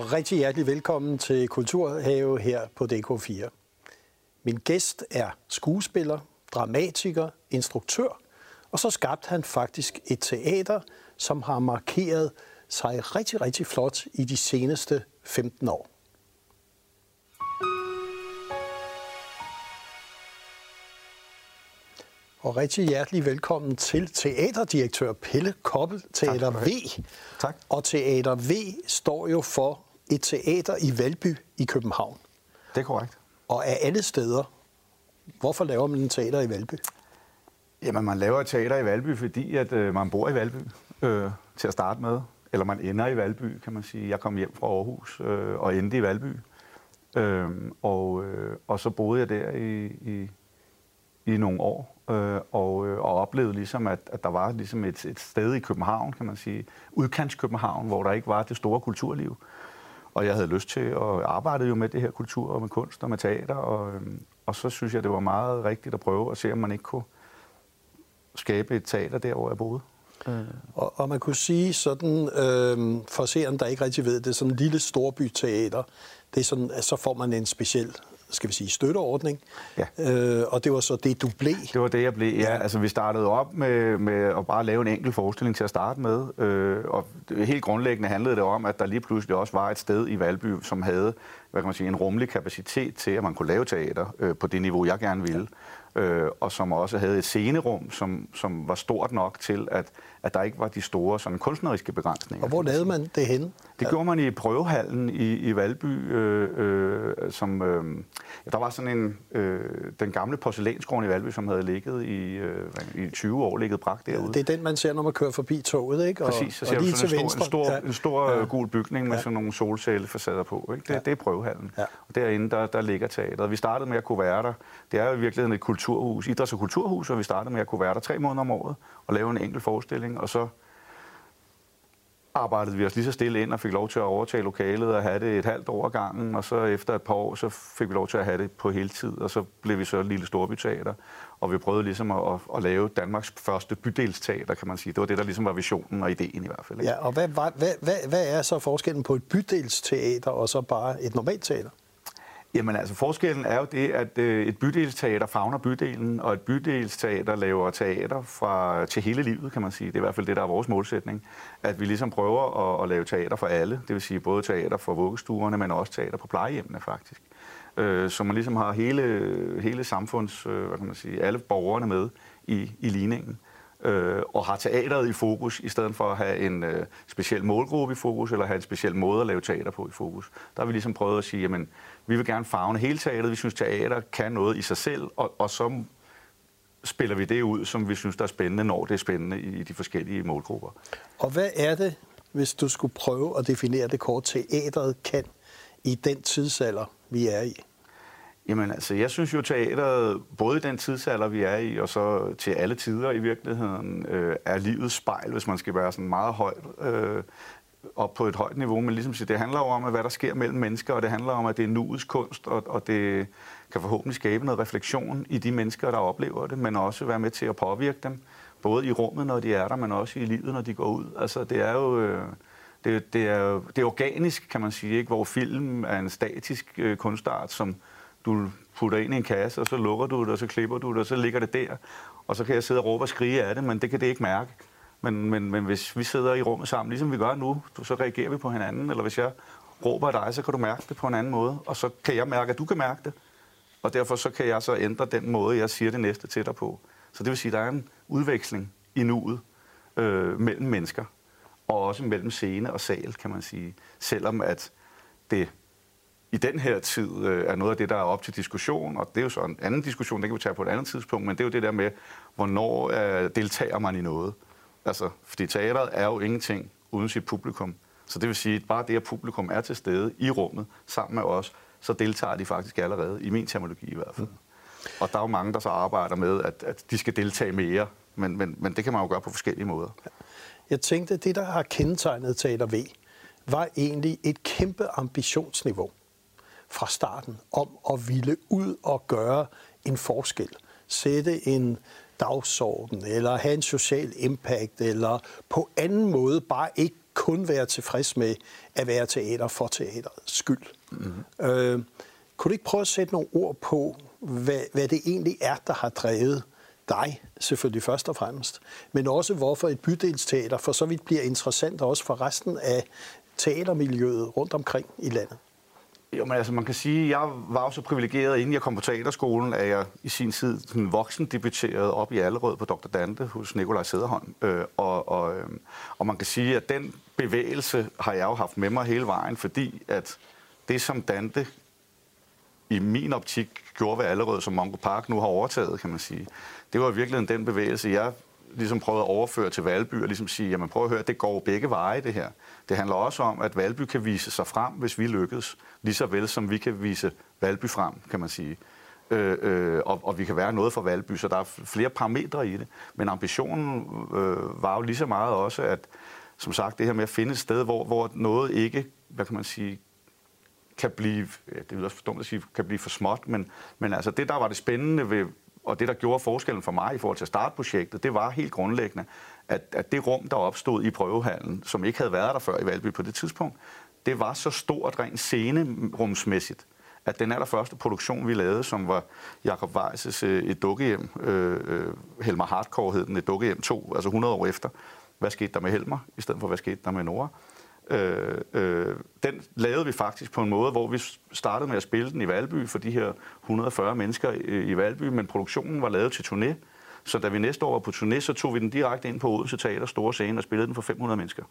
og rigtig hjertelig velkommen til Kulturhave her på DK4. Min gæst er skuespiller, dramatiker, instruktør, og så skabte han faktisk et teater, som har markeret sig rigtig, rigtig flot i de seneste 15 år. Og rigtig hjertelig velkommen til teaterdirektør Pelle Koppel, Teater V. Tak. Og Teater V står jo for et teater i Valby i København. Det er korrekt. Og af alle steder, hvorfor laver man en teater i Valby? Jamen, man laver et teater i Valby, fordi at, øh, man bor i Valby øh, til at starte med. Eller man ender i Valby, kan man sige. Jeg kom hjem fra Aarhus øh, og endte i Valby. Øh, og, øh, og så boede jeg der i, i, i nogle år, øh, og, øh, og oplevede ligesom, at, at der var ligesom et, et sted i København, kan man sige, udkants København, hvor der ikke var det store kulturliv. Og jeg havde lyst til at arbejde jo med det her kultur og med kunst og med teater, og, øhm, og så synes jeg, det var meget rigtigt at prøve at se, om man ikke kunne skabe et teater der, hvor jeg boede. Øh. Og, og man kunne sige sådan, øh, for seeren, der ikke rigtig ved det, sådan en lille storbyteater, det er sådan, at så får man en speciel skal vi sige, støtteordning. Ja. Øh, og det var så det, du blev. Det var det, jeg blev. Ja, Ja. altså vi startede op med, med at bare lave en enkelt forestilling til at starte med. Øh, og helt grundlæggende handlede det om, at der lige pludselig også var et sted i Valby, som havde hvad kan man sige, en rummelig kapacitet til, at man kunne lave teater øh, på det niveau, jeg gerne ville. Øh, og som også havde et scenerum, som, som var stort nok til, at, at der ikke var de store sådan, kunstneriske begrænsninger. Og hvor lavede man det henne? Det gjorde man i prøvehallen i, i Valby, øh, øh, som øh, ja, der var sådan en øh, den gamle porcelænsgården i Valby, som havde ligget i, øh, i 20 år, ligget bragt derude. Det er den, man ser, når man kører forbi toget, ikke? Og, Præcis, så og ser du lige sådan til en venstre. stor, en stor, ja. en stor Ja. ja. gul bygning med Ja. sådan nogle solcellefacader på. Ikke? Det, Ja. ja. det er prøvehallen. Ja. Og derinde, der, der ligger teateret. Vi startede med at kunne være der. Det er jo i virkeligheden et kulturhus, idræts- og kulturhus, og vi startede med at kunne være der tre måneder om året og lave en enkelt forestilling, og så arbejdede vi os lige så stille ind og fik lov til at overtage lokalet og have det et halvt år gangen, og så efter et par år, så fik vi lov til at have det på heltid, og så blev vi så et lille storbyteater, og vi prøvede ligesom at, at, at lave Danmarks første bydelsteater, kan man sige. Det var det, der ligesom var visionen og ideen i hvert fald. Ikke? Ja, og hvad, hvad, hvad, hvad, hvad er så forskellen på et bydelsteater og så bare et normalt teater? Jamen altså, forskellen er jo det, at øh, et bydelsteater fagner bydelen, og et bydelsteater laver teater fra, til hele livet, kan man sige. Det er i hvert fald det, der er vores målsætning. At vi ligesom prøver at, at lave teater for alle. Det vil sige både teater for vuggestuerne, men også teater på plejehjemmene faktisk. Øh, så man ligesom har hele, hele samfunds, øh, hvad kan man sige, alle borgerne med i, i ligningen øh, og har teateret i fokus, i stedet for at have en øh, speciel målgruppe i fokus, eller have en speciel måde at lave teater på i fokus. Der har vi ligesom prøvet at sige, jamen, vi vil gerne fagne hele teateret, vi synes, teater kan noget i sig selv, og, og så spiller vi det ud, som vi synes, der er spændende, når det er spændende i de forskellige målgrupper. Og hvad er det, hvis du skulle prøve at definere det kort, teateret kan i den tidsalder, vi er i? Jamen altså, jeg synes jo, teateret, både i den tidsalder, vi er i, og så til alle tider i virkeligheden, øh, er livets spejl, hvis man skal være sådan meget højt øh, op på et højt niveau. Men ligesom siger, det handler jo om, at hvad der sker mellem mennesker, og det handler om, at det er nuets kunst, og, og det kan forhåbentlig skabe noget refleksion i de mennesker, der oplever det, men også være med til at påvirke dem, både i rummet, når de er der, men også i livet, når de går ud. Altså, det er jo... Øh, det, det, er, det er organisk, kan man sige, ikke? hvor film er en statisk øh, kunstart, som du putter ind i en kasse, og så lukker du det, og så klipper du det, og så ligger det der. Og så kan jeg sidde og råbe og skrige af det, men det kan det ikke mærke. Men, men, men hvis vi sidder i rummet sammen, ligesom vi gør nu, så reagerer vi på hinanden. Eller hvis jeg råber af dig, så kan du mærke det på en anden måde. Og så kan jeg mærke, at du kan mærke det. Og derfor så kan jeg så ændre den måde, jeg siger det næste til dig på. Så det vil sige, at der er en udveksling i nuet øh, mellem mennesker. Og også mellem scene og sal, kan man sige. Selvom at det i den her tid øh, er noget af det, der er op til diskussion, og det er jo så en anden diskussion, det kan vi tage på et andet tidspunkt, men det er jo det der med, hvornår øh, deltager man i noget. Altså, fordi teateret er jo ingenting uden sit publikum. Så det vil sige, at bare det, at publikum er til stede i rummet sammen med os, så deltager de faktisk allerede, i min terminologi i hvert fald. Og der er jo mange, der så arbejder med, at, at de skal deltage mere, men, men, men det kan man jo gøre på forskellige måder. Jeg tænkte, at det, der har kendetegnet Teater V, var egentlig et kæmpe ambitionsniveau fra starten om at ville ud og gøre en forskel. Sætte en dagsorden, eller have en social impact, eller på anden måde bare ikke kun være tilfreds med at være teater for teaterets skyld. Mm-hmm. Øh, kunne du ikke prøve at sætte nogle ord på, hvad, hvad det egentlig er, der har drevet dig, selvfølgelig først og fremmest, men også hvorfor et bydelsteater for så vidt bliver interessant også for resten af teatermiljøet rundt omkring i landet? Jo, men altså man kan sige, at jeg var jo så privilegeret, inden jeg kom på teaterskolen, at jeg i sin tid sådan voksen debuterede op i Allerød på Dr. Dante hos Nikolaj Sederholm. Øh, og, og, øh, og man kan sige, at den bevægelse har jeg jo haft med mig hele vejen, fordi at det, som Dante i min optik gjorde ved Allerød, som Mongo Park nu har overtaget, kan man sige, det var virkelig den bevægelse, jeg ligesom prøvede at overføre til Valby og ligesom sige, jamen prøv at høre, det går begge veje det her. Det handler også om, at Valby kan vise sig frem, hvis vi lykkes, lige så vel som vi kan vise Valby frem, kan man sige. Øh, øh, og, og vi kan være noget for Valby, så der er flere parametre i det. Men ambitionen øh, var jo lige så meget også, at som sagt, det her med at finde et sted, hvor, hvor noget ikke, hvad kan man sige, kan blive, ja, det er også for dumt at sige, kan blive for småt, men, men altså det, der var det spændende ved, og det, der gjorde forskellen for mig i forhold til at starte projektet, det var helt grundlæggende, at, at det rum, der opstod i prøvehallen, som ikke havde været der før i Valby på det tidspunkt, det var så stort rent scenerumsmæssigt, at den allerførste produktion, vi lavede, som var Jakob Weisses øh, et dukkehjem, øh, øh, Helmer Hardcore hed den, et dukkehjem 2, altså 100 år efter, hvad skete der med Helmer, i stedet for hvad skete der med Nora, Øh, Øh, øh, den lavede vi faktisk på en måde, hvor vi startede med at spille den i Valby for de her 140 mennesker i, i Valby, men produktionen var lavet til turné. Så da vi næste år var på turné, så tog vi den direkte ind på Odense Teater, store scene, og spillede den for 500 mennesker.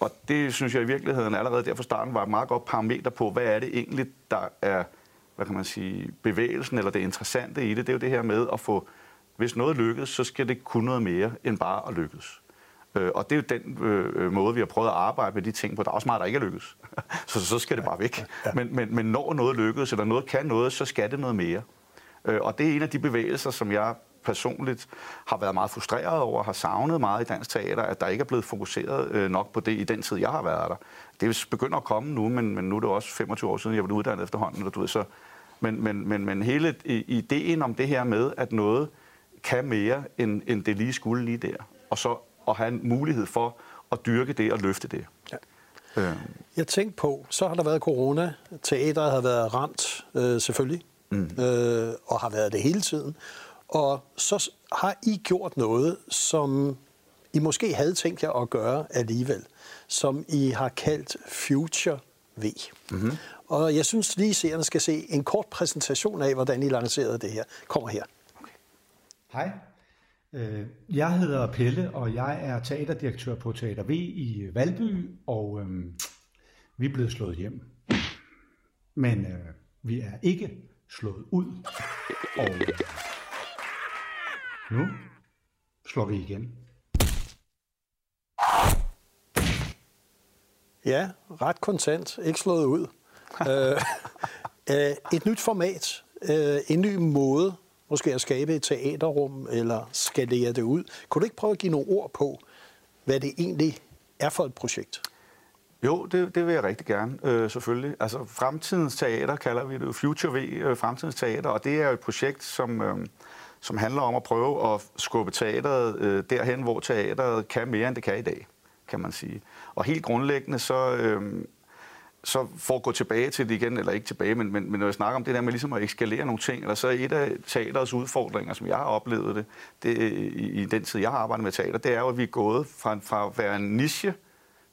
Og det synes jeg i virkeligheden allerede der fra starten var et meget godt parameter på, hvad er det egentlig, der er hvad kan man sige, bevægelsen eller det interessante i det. Det er jo det her med at få, hvis noget lykkes, så skal det kunne noget mere end bare at lykkes. Øh, og det er jo den øh, måde, vi har prøvet at arbejde med de ting på. Der er også meget, der ikke er lykkes. så så skal det bare væk. Men, men, men når noget lykkes, eller noget kan noget, så skal det noget mere. Øh, og det er en af de bevægelser, som jeg personligt har været meget frustreret over, har savnet meget i dansk teater, at der ikke er blevet fokuseret øh, nok på det i den tid, jeg har været der. Det begynder at komme nu, men, men nu er det også 25 år siden, jeg blev uddannet efterhånden. Og du ved, så, men, men, men, men hele ideen om det her med, at noget kan mere, end, end det lige skulle lige der, og så at have en mulighed for at dyrke det og løfte det. Ja. Øh. Jeg tænkte på, så har der været corona. Teateret har været ramt, øh, selvfølgelig, mm. øh, og har været det hele tiden. Og så har I gjort noget, som I måske havde tænkt jer at gøre alligevel, som I har kaldt Future V. Mm-hmm. Og jeg synes lige, seerne skal se en kort præsentation af, hvordan I lancerede det her. Kommer her. Okay. Hej, jeg hedder Pelle, og jeg er teaterdirektør på Teater V i Valby, og øh, vi er blevet slået hjem. Men øh, vi er ikke slået ud, og øh, nu slår vi igen. Ja, ret kontant. Ikke slået ud. øh, øh et nyt format. Øh, en ny måde måske at skabe et teaterrum, eller skalere det ud. Kunne du ikke prøve at give nogle ord på, hvad det egentlig er for et projekt? Jo, det, det vil jeg rigtig gerne, øh, selvfølgelig. Altså, Fremtidens Teater kalder vi det Future V, øh, Fremtidens Teater, og det er et projekt, som, øh, som handler om at prøve at skubbe teateret øh, derhen, hvor teateret kan mere, end det kan i dag, kan man sige. Og helt grundlæggende, så, øh, så for at gå tilbage til det igen, eller ikke tilbage, men, men, men når jeg snakker om det der med ligesom at eskalere nogle ting, eller så er et af teaterets udfordringer, som jeg har oplevet det, det i, i den tid, jeg har arbejdet med teater, det er jo, at vi er gået fra, fra at være en niche,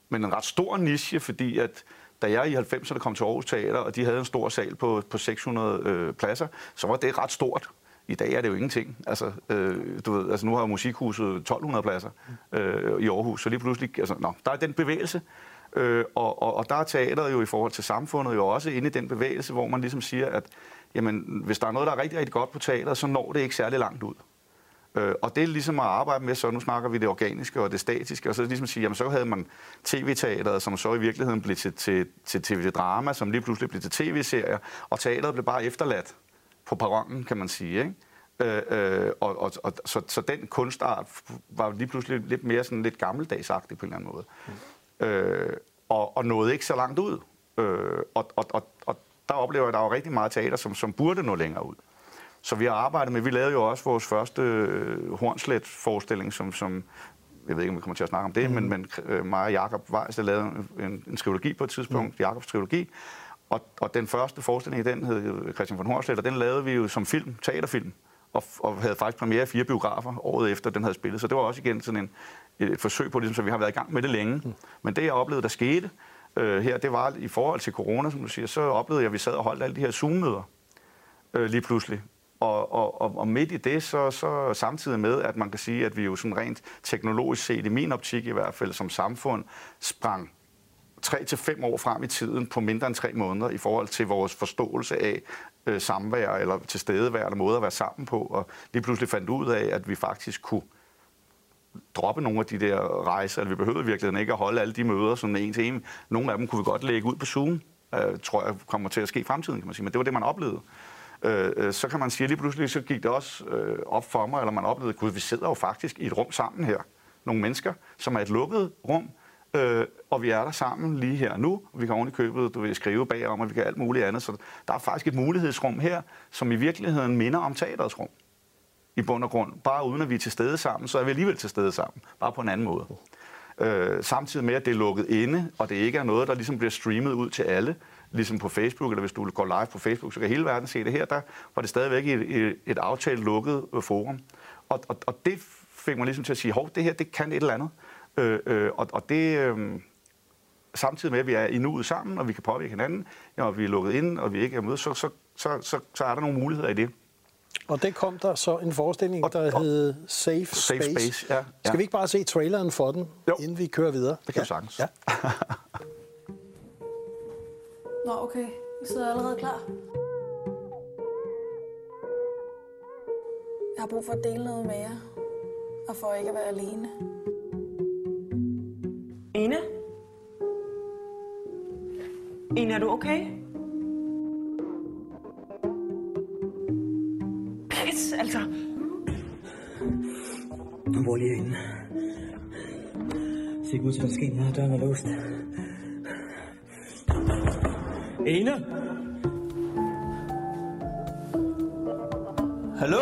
men en ret stor niche, fordi at da jeg i 90'erne kom til Aarhus Teater, og de havde en stor sal på, på 600 øh, pladser, så var det ret stort. I dag er det jo ingenting. Altså, øh, du ved, altså nu har musikhuset 1200 pladser øh, i Aarhus, så lige pludselig, altså, nå, der er den bevægelse, Øh, og, og, og der er teateret jo i forhold til samfundet jo også inde i den bevægelse, hvor man ligesom siger, at jamen, hvis der er noget, der er rigtig, rigtig godt på teateret, så når det ikke særlig langt ud. Øh, og det er ligesom at arbejde med, så nu snakker vi det organiske og det statiske, og så ligesom at sige, jamen så havde man tv-teateret, som så i virkeligheden blev til, til, til tv-drama, som lige pludselig blev til tv-serier, og teateret blev bare efterladt på perronen, kan man sige, ikke? Øh, øh, og, og, og, så, så den kunstart var lige pludselig lidt mere sådan lidt gammeldagsagtig på en eller anden måde. Mm. Øh, og, og nåede ikke så langt ud. Øh, og, og, og, og der oplever jeg, at der er rigtig meget teater, som, som burde nå længere ud. Så vi har arbejdet med, vi lavede jo også vores første øh, Hornslet-forestilling, som, som jeg ved ikke, om vi kommer til at snakke om det, mm. men, men øh, mig og Jacob Weiss, der lavede en, en trilogi på et tidspunkt, mm. Jacobs trilogi, og, og den første forestilling i den hed Christian von Horstedt, og den lavede vi jo som film, teaterfilm, og, og havde faktisk premiere i fire biografer året efter, den havde spillet. Så det var også igen sådan en, et, forsøg på, ligesom, så vi har været i gang med det længe. Mm. Men det, jeg oplevede, der skete øh, her, det var i forhold til corona, som du siger, så oplevede jeg, at vi sad og holdt alle de her Zoom-møder øh, lige pludselig. Og, og, og, og midt i det, så, så samtidig med, at man kan sige, at vi jo sådan rent teknologisk set, i min optik i hvert fald som samfund, sprang tre til fem år frem i tiden på mindre end tre måneder i forhold til vores forståelse af øh, samvær eller tilstedevær eller måde at være sammen på, og lige pludselig fandt ud af, at vi faktisk kunne droppe nogle af de der rejser, eller vi behøvede virkelig ikke at holde alle de møder sådan en til en. Nogle af dem kunne vi godt lægge ud på Zoom, øh, tror jeg kommer til at ske i fremtiden, kan man sige, men det var det, man oplevede. Øh, øh, så kan man sige, at lige pludselig så gik det også øh, op for mig, eller man oplevede, at vi sidder jo faktisk i et rum sammen her. Nogle mennesker, som er et lukket rum, øh, og vi er der sammen lige her nu. Vi kan ordentligt købe, du vil skrive bagom, og vi kan alt muligt andet. Så der er faktisk et mulighedsrum her, som i virkeligheden minder om teaterets rum. I bund og grund. Bare uden at vi er til stede sammen, så er vi alligevel til stede sammen. Bare på en anden måde. Øh, samtidig med, at det er lukket inde, og det ikke er noget, der ligesom bliver streamet ud til alle, ligesom på Facebook, eller hvis du går live på Facebook, så kan hele verden se det her. Der var det stadigvæk et, et, et aftalt lukket øh, forum. Og, og, og det fik mig ligesom til at sige, hov, det her, det kan et eller andet. Øh, øh, og, og det... Øh, samtidig med, at vi er i nuet sammen, og vi kan påvirke hinanden, ja, og vi er lukket ind, og vi ikke er med, så, så, så, så, så er der nogle muligheder i det. Og det kom der så en forestilling, og, der hed Safe, Safe Space. Space ja, ja. Skal vi ikke bare se traileren for den, jo. inden vi kører videre? Det kan ja. du sagtens. Ja. Nå, okay. Vi sidder allerede klar. Jeg har brug for at dele noget med jer, og for ikke at være alene. Ine? Ine, er du okay? Altså. Jeg bor lige herinde. Se ikke ud til, at der sker noget. Døren er låst. Ene? Hallo?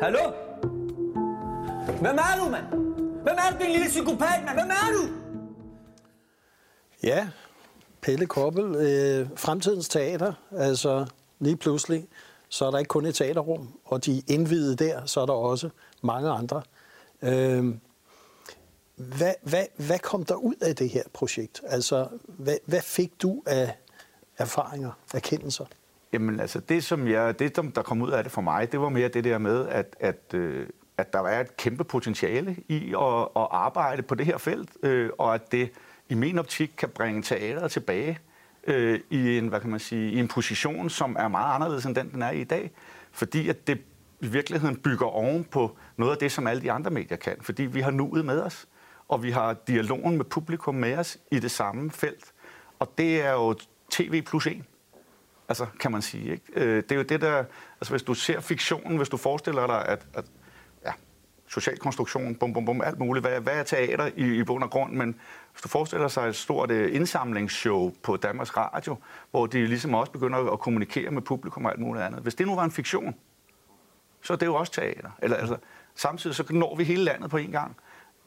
Hallo? Hvem er du, mand? Hvem er du, din lille psykopat, mand? Hvem er du? Ja, Pelle Koppel, øh, fremtidens teater, altså lige pludselig, så er der ikke kun et teaterrum, og de indvidede der, så er der også mange andre. Øh, hvad, hvad, hvad kom der ud af det her projekt? Altså, hvad, hvad fik du af erfaringer, erkendelser? Jamen altså, det som jeg, det der kom ud af det for mig, det var mere det der med, at, at, øh, at der er et kæmpe potentiale i at, at arbejde på det her felt, øh, og at det i min optik kan bringe teateret tilbage øh, i en, hvad kan man sige, i en position, som er meget anderledes end den, den er i i dag. Fordi at det i virkeligheden bygger oven på noget af det, som alle de andre medier kan. Fordi vi har nuet med os, og vi har dialogen med publikum med os i det samme felt. Og det er jo tv plus en. Altså, kan man sige. Ikke? Øh, det er jo det, der... Altså, hvis du ser fiktionen, hvis du forestiller dig, at, at social konstruktion, bum, bum, bum, alt muligt. Hvad, hvad er teater i, i bund og grund? Men hvis du forestiller sig et stort uh, indsamlingsshow på Danmarks Radio, hvor de ligesom også begynder at kommunikere med publikum og alt muligt andet. Hvis det nu var en fiktion, så er det jo også teater. Eller, altså, samtidig så når vi hele landet på en gang.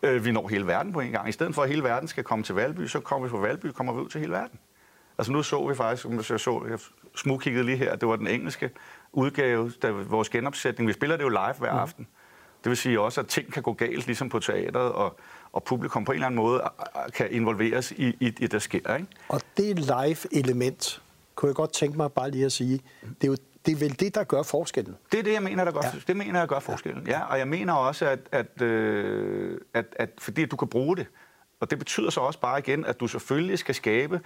Uh, vi når hele verden på en gang. I stedet for, at hele verden skal komme til Valby, så kommer vi fra Valby, kommer vi ud til hele verden. Altså nu så vi faktisk, som jeg så, jeg smugkiggede lige her, det var den engelske udgave, der, vores genopsætning. Vi spiller det jo live hver mm. aften. Det vil sige også, at ting kan gå galt, ligesom på teateret, og, og publikum på en eller anden måde kan involveres i, i det, der sker. Ikke? Og det live-element, kunne jeg godt tænke mig bare lige at sige, det er jo det er vel det, der gør forskellen? Det er det, jeg mener, der gør, ja. det mener jeg gør forskellen. Ja. Og jeg mener også, at, at, øh, at, at fordi du kan bruge det, og det betyder så også bare igen, at du selvfølgelig skal skabe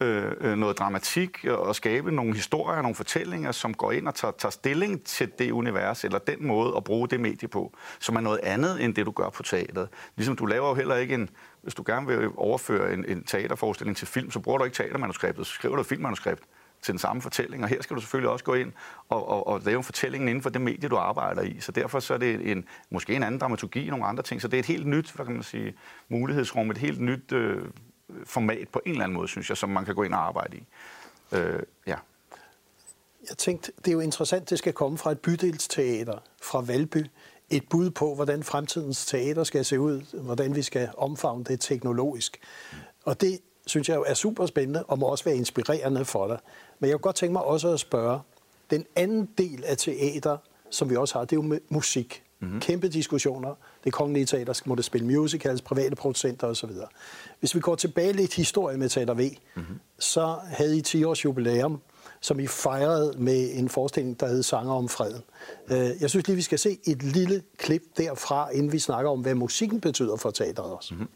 Øh, øh, noget dramatik og skabe nogle historier, nogle fortællinger, som går ind og tager, tager stilling til det univers, eller den måde at bruge det medie på, som er noget andet end det, du gør på teateret. Ligesom du laver jo heller ikke en, hvis du gerne vil overføre en, en teaterforestilling til film, så bruger du ikke teatermanuskriptet, så skriver du et filmmanuskript til den samme fortælling, og her skal du selvfølgelig også gå ind og, og, og lave fortællingen inden for det medie, du arbejder i. Så derfor så er det en, måske en anden dramaturgi, nogle andre ting. Så det er et helt nyt, hvad kan man sige, mulighedsrum, et helt nyt øh, format på en eller anden måde, synes jeg, som man kan gå ind og arbejde i. Øh, ja. Jeg tænkte, det er jo interessant, det skal komme fra et bydelsteater, fra Valby. Et bud på, hvordan fremtidens teater skal se ud, hvordan vi skal omfavne det teknologisk. Og det synes jeg jo er super spændende, og må også være inspirerende for dig. Men jeg kunne godt tænke mig også at spørge, den anden del af teater, som vi også har, det er jo musik. Mm-hmm. Kæmpe diskussioner. Det kongelige teater må det spille musicals, private producenter osv. Hvis vi går tilbage lidt historie med Teater V, mm-hmm. så havde I 10 års jubilæum, som I fejrede med en forestilling, der hed Sanger om freden. Øh, jeg synes lige, vi skal se et lille klip derfra, inden vi snakker om, hvad musikken betyder for teateret også. Mm-hmm.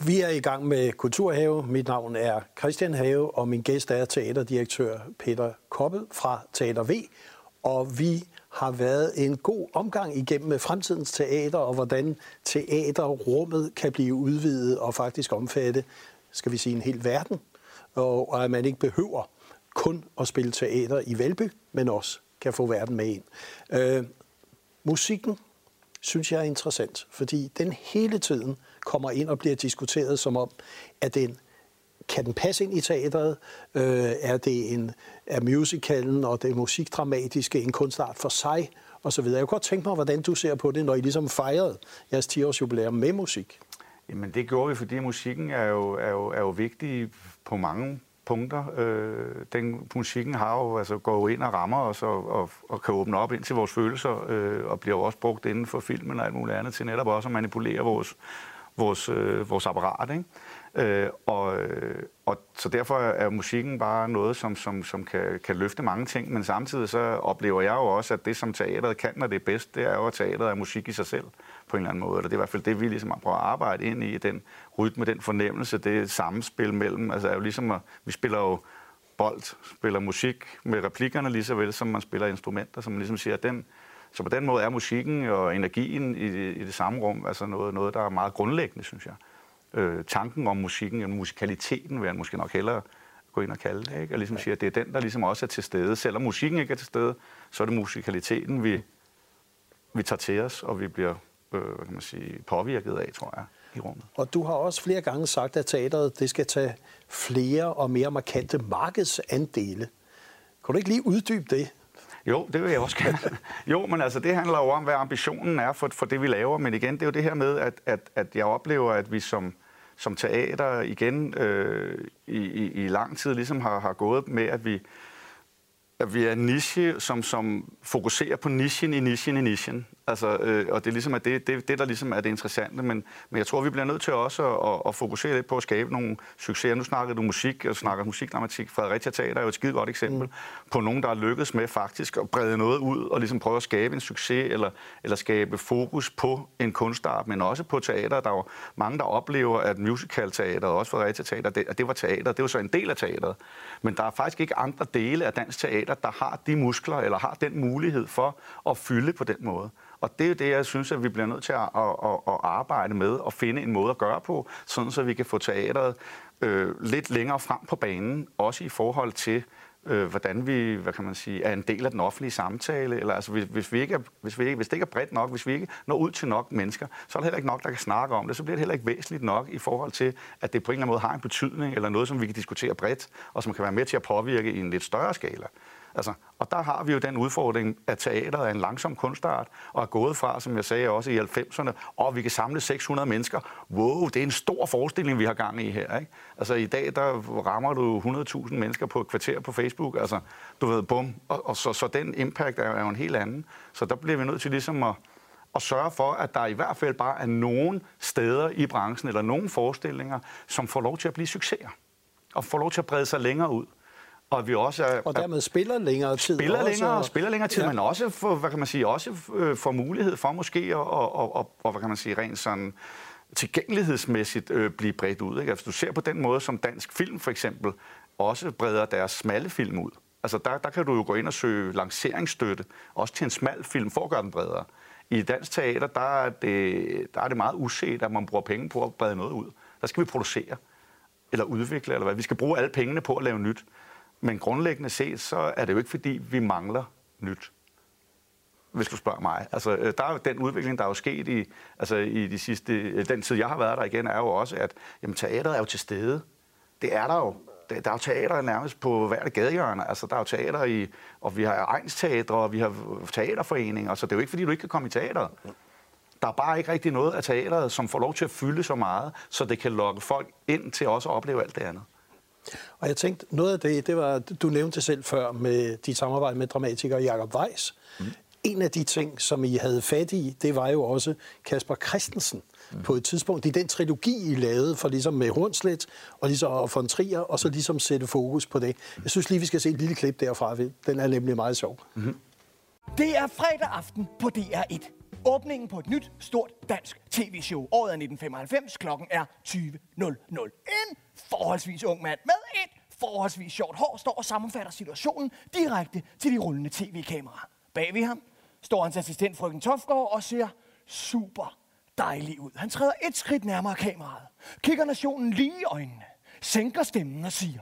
Og vi er i gang med Kulturhave. Mit navn er Christian Have, og min gæst er teaterdirektør Peter Koppel fra Teater V. Og vi har været en god omgang igennem med fremtidens teater, og hvordan teaterrummet kan blive udvidet og faktisk omfatte, skal vi sige, en hel verden. Og at man ikke behøver kun at spille teater i Valby, men også kan få verden med ind. Øh, musikken synes jeg er interessant, fordi den hele tiden kommer ind og bliver diskuteret som om, at den kan den passe ind i teateret? Øh, er det en er musicalen og det musikdramatiske en kunstart for sig? Og så videre. Jeg kunne godt tænke mig, hvordan du ser på det, når I ligesom fejrede jeres 10-års jubilæum med musik. Jamen det gjorde vi, fordi musikken er jo, er jo, er jo vigtig på mange punkter. Øh, den musikken har jo, altså, går jo ind og rammer os og, og, og kan åbne op ind til vores følelser, øh, og bliver jo også brugt inden for filmen og alt muligt andet til netop også at manipulere vores, vores, øh, vores apparat. Ikke? Øh, og, øh, og så derfor er musikken bare noget, som, som, som kan, kan løfte mange ting, men samtidig så oplever jeg jo også, at det, som teateret kan, når det er bedst, det er jo, at teateret er musik i sig selv på en eller anden måde. Eller det er i hvert fald det, vi ligesom prøver at arbejde ind i, den rytme, den fornemmelse, det samspil mellem. Altså er jo ligesom, at vi spiller jo bold, spiller musik med replikkerne lige så vel, som man spiller instrumenter, som man ligesom siger, at den, så på den måde er musikken og energien i i det samme rum altså noget, noget, der er meget grundlæggende, synes jeg. Øh, tanken om musikken, og musikaliteten vil jeg måske nok hellere gå ind og kalde det, ikke? og ligesom sige, at det er den, der ligesom også er til stede. Selvom musikken ikke er til stede, så er det musikaliteten, vi, vi tager til os, og vi bliver øh, hvad kan man sige, påvirket af, tror jeg, i rummet. Og du har også flere gange sagt, at teateret det skal tage flere og mere markante markedsandele. Kan du ikke lige uddybe det? Jo, det vil jeg også gerne. jo, men altså, det handler jo om, hvad ambitionen er for, for det, vi laver. Men igen, det er jo det her med, at, at, at jeg oplever, at vi som, som teater igen øh, i, i, i lang tid ligesom har, har gået med, at vi, at vi er en niche, som, som fokuserer på nichen i nichen i nichen. Altså, øh, og det er ligesom at det, det, det, der ligesom er det interessante. Men, men jeg tror, vi bliver nødt til også at, at, at fokusere lidt på at skabe nogle succeser. Nu snakker du musik, og snakker musikdramatik. Fredericia Teater er jo et skide godt eksempel mm. på nogen, der er lykkedes med faktisk at brede noget ud og ligesom prøve at skabe en succes eller, eller skabe fokus på en kunstart, men også på teater. Der er jo mange, der oplever, at musical-teater, også Fredericia Teater, det, at det var teater. Det var så en del af teateret. Men der er faktisk ikke andre dele af dansk teater, der har de muskler eller har den mulighed for at fylde på den måde. Og det er det, jeg synes, at vi bliver nødt til at, at, at, at arbejde med og finde en måde at gøre på, sådan så vi kan få teateret øh, lidt længere frem på banen, også i forhold til, øh, hvordan vi, hvad kan man sige, er en del af den offentlige samtale, eller altså, hvis, hvis, vi ikke er, hvis, vi ikke, hvis det ikke er bredt nok, hvis vi ikke når ud til nok mennesker, så er der heller ikke nok, der kan snakke om det, så bliver det heller ikke væsentligt nok i forhold til, at det på en eller anden måde har en betydning, eller noget, som vi kan diskutere bredt, og som kan være med til at påvirke i en lidt større skala. Altså, og der har vi jo den udfordring, at teateret er en langsom kunstart, og er gået fra, som jeg sagde også i 90'erne, og vi kan samle 600 mennesker. Wow, det er en stor forestilling, vi har gang i her. Ikke? Altså i dag, der rammer du 100.000 mennesker på et kvarter på Facebook. Altså, du ved, bum. Og, og så, så den impact er, er jo en helt anden. Så der bliver vi nødt til ligesom at, at sørge for, at der i hvert fald bare er nogen steder i branchen, eller nogen forestillinger, som får lov til at blive succeser, og får lov til at brede sig længere ud og vi også er, Og dermed spiller længere tid. spiller også, længere og spiller længere tid, Ja. men også for, hvad kan man sige, også øh, får mulighed for måske at, og, og, og, og, hvad kan man sige, rent sådan tilgængelighedsmæssigt øh, blive bredt ud. Ikke? Altså, du ser på den måde, som dansk film for eksempel også breder deres smalle film ud. Altså, der, der kan du jo gå ind og søge lanceringsstøtte, også til en smal film, for at gøre den bredere. I dansk teater, der er det, der er det meget uset, at man bruger penge på at brede noget ud. Der skal vi producere, eller udvikle, eller hvad. Vi skal bruge alle pengene på at lave nyt. Men grundlæggende set, så er det jo ikke, fordi vi mangler nyt hvis du spørger mig. Altså, øh, der er jo den udvikling, der er jo sket i, altså, i de sidste, øh, den tid, jeg har været der igen, er jo også, at jamen, teateret er jo til stede. Det er der jo. Der er jo teater nærmest på hvert gadehjørne. Altså, der er jo teater i, og vi har egensteatre, og vi har teaterforeninger, så det er jo ikke, fordi du ikke kan komme i teateret. Der er bare ikke rigtig noget af teateret, som får lov til at fylde så meget, så det kan lokke folk ind til også at opleve alt det andet. Og jeg tænkte, noget af det, det var, du nævnte selv før med dit samarbejde med dramatiker Jakob Weiss. Mm. En af de ting, som I havde fat i, det var jo også Kasper Christensen mm. på et tidspunkt. Det er den trilogi, I lavede for ligesom med Hornslet og ligesom og von Trier, og så ligesom sætte fokus på det. Jeg synes lige, vi skal se et lille klip derfra. Den er nemlig meget sjov. Mm. Det er fredag aften på DR1. Åbningen på et nyt, stort dansk tv-show. Året er 1995, klokken er 20.00. En forholdsvis ung mand med et forholdsvis sjovt hår står og sammenfatter situationen direkte til de rullende tv-kameraer. Bag ved ham står hans assistent frøken Tofgaard og ser super dejlig ud. Han træder et skridt nærmere kameraet, kigger nationen lige i øjnene, sænker stemmen og siger,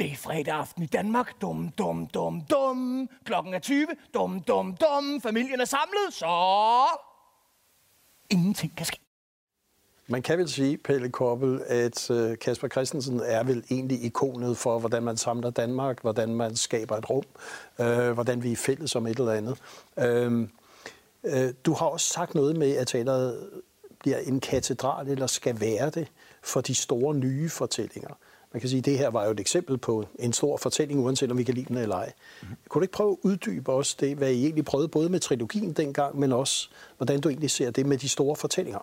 det er fredag aften i Danmark. Dum, dum, dum, dum. Klokken er 20. Dum, dum, dum. Familien er samlet, så... Ingenting kan ske. Man kan vel sige, Pelle Koppel, at øh, Kasper Christensen er vel egentlig ikonet for, hvordan man samler Danmark, hvordan man skaber et rum, øh, hvordan vi er fælles om et eller andet. Øh, øh, du har også sagt noget med, at teateret bliver en katedral, eller skal være det, for de store nye fortællinger. Man kan sige, at det her var jo et eksempel på en stor fortælling, uanset om vi kan lide den eller ej. Mm-hmm. Kunne du ikke prøve at uddybe også det, hvad I egentlig prøvede, både med trilogien dengang, men også, hvordan du egentlig ser det med de store fortællinger?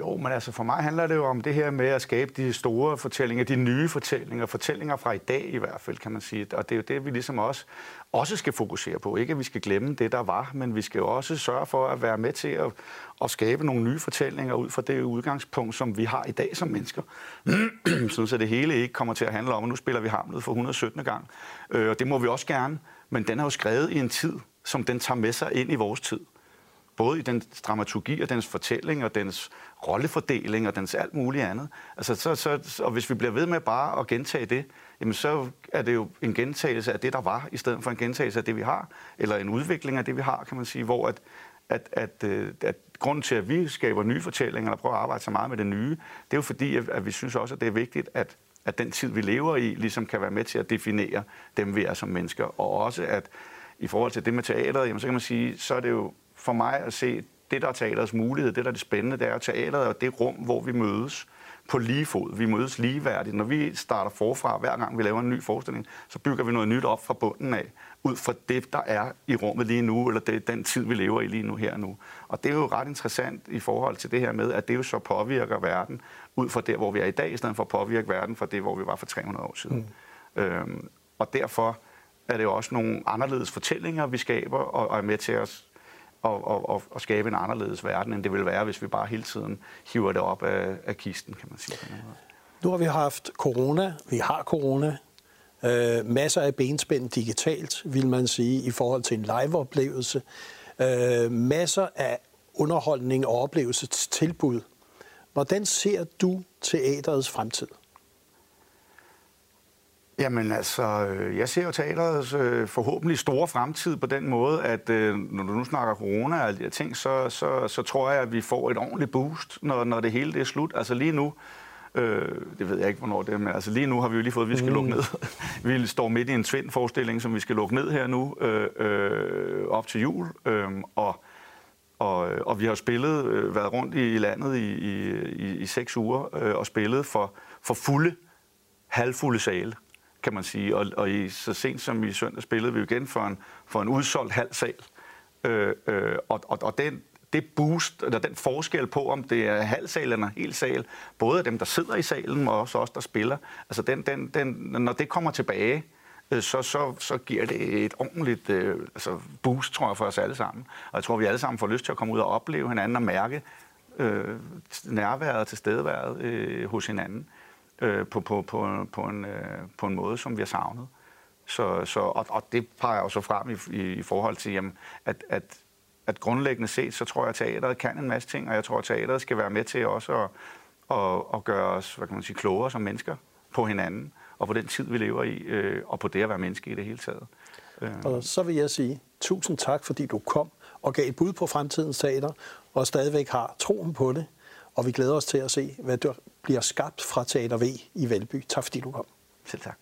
Jo, men altså for mig handler det jo om det her med at skabe de store fortællinger, de nye fortællinger, fortællinger fra i dag i hvert fald, kan man sige. Og det er jo det, vi ligesom også, også skal fokusere på. Ikke at vi skal glemme det, der var, men vi skal jo også sørge for at være med til at, at skabe nogle nye fortællinger ud fra det udgangspunkt, som vi har i dag som mennesker. Sådan så det hele ikke kommer til at handle om, at nu spiller vi Hamlet for 117. gang. Øh, og det må vi også gerne, men den er jo skrevet i en tid, som den tager med sig ind i vores tid både i den dramaturgi og dens fortælling og dens rollefordeling og dens alt muligt andet. Altså, så, så, og hvis vi bliver ved med bare at gentage det, jamen så er det jo en gentagelse af det, der var, i stedet for en gentagelse af det, vi har, eller en udvikling af det, vi har, kan man sige, hvor at, at, at, øh, at grunden til, at vi skaber nye fortællinger, eller prøver at arbejde så meget med det nye, det er jo fordi, at, at vi synes også, at det er vigtigt, at, at den tid, vi lever i, ligesom kan være med til at definere dem, vi er som mennesker. Og også, at i forhold til det med teateret, jamen, så kan man sige, så er det jo for mig at se, det der er teaterets mulighed, det der er det spændende, det er teateret og det rum, hvor vi mødes på lige fod. Vi mødes ligeværdigt. Når vi starter forfra, hver gang vi laver en ny forestilling, så bygger vi noget nyt op fra bunden af, ud fra det, der er i rummet lige nu, eller det, den tid, vi lever i lige nu her nu. Og det er jo ret interessant i forhold til det her med, at det jo så påvirker verden ud fra der, hvor vi er i dag, i stedet for at påvirke verden fra det, hvor vi var for 300 år siden. Mm. Øhm, og derfor er det jo også nogle anderledes fortællinger, vi skaber, og, og er med til at og, og, og, og skabe en anderledes verden, end det ville være, hvis vi bare hele tiden hiver det op af, af kisten, kan man sige. Nu har vi haft corona, vi har corona, øh, masser af benspænd digitalt, vil man sige, i forhold til en live-oplevelse, øh, masser af underholdning og oplevelsestilbud. Hvordan ser du teaterets fremtid? Jamen altså, øh, jeg ser jo teaterets øh, forhåbentlig store fremtid på den måde, at øh, når du nu snakker corona og alle de her ting, så, så, så tror jeg, at vi får et ordentligt boost, når, når det hele det er slut. Altså lige nu, øh, det ved jeg ikke, hvornår det er, men altså lige nu har vi jo lige fået, at vi skal mm. lukke ned. vi står midt i en Tvind-forestilling, som vi skal lukke ned her nu, øh, øh, op til jul, øh, og og, og vi har spillet, øh, været rundt i, i landet i, i, i, i seks uger øh, og spillet for, for fulde, halvfulde sale kan man sige. Og, og i, så sent som i søndag spillede vi igen for en, for en udsolgt halv sal. Øh, øh, og og, og den, det boost, eller den forskel på, om det er halv sal eller hel sal, både af dem, der sidder i salen, og også os, der spiller, altså den, den, den, når det kommer tilbage, øh, så, så, så giver det et ordentligt øh, altså boost, tror jeg, for os alle sammen. Og jeg tror, vi alle sammen får lyst til at komme ud og opleve hinanden og mærke øh, nærværet og tilstedeværet øh, hos hinanden øh, på, på, på, på, en, øh, på en måde, som vi har savnet. Så, så, og, og det peger jo så frem i, i, i forhold til, jamen, at, at, at grundlæggende set, så tror jeg, at teateret kan en masse ting, og jeg tror, at teateret skal være med til også at, at, at gøre os hvad kan man sige, klogere som mennesker på hinanden, og på den tid, vi lever i, øh, og på det at være menneske i det hele taget. Øh. Og så vil jeg sige tusind tak, fordi du kom og gav et bud på fremtidens teater, og stadigvæk har troen på det. Og vi glæder os til at se, hvad bliver skabt fra Teater V i Valby. Tak fordi du kom. Selv tak.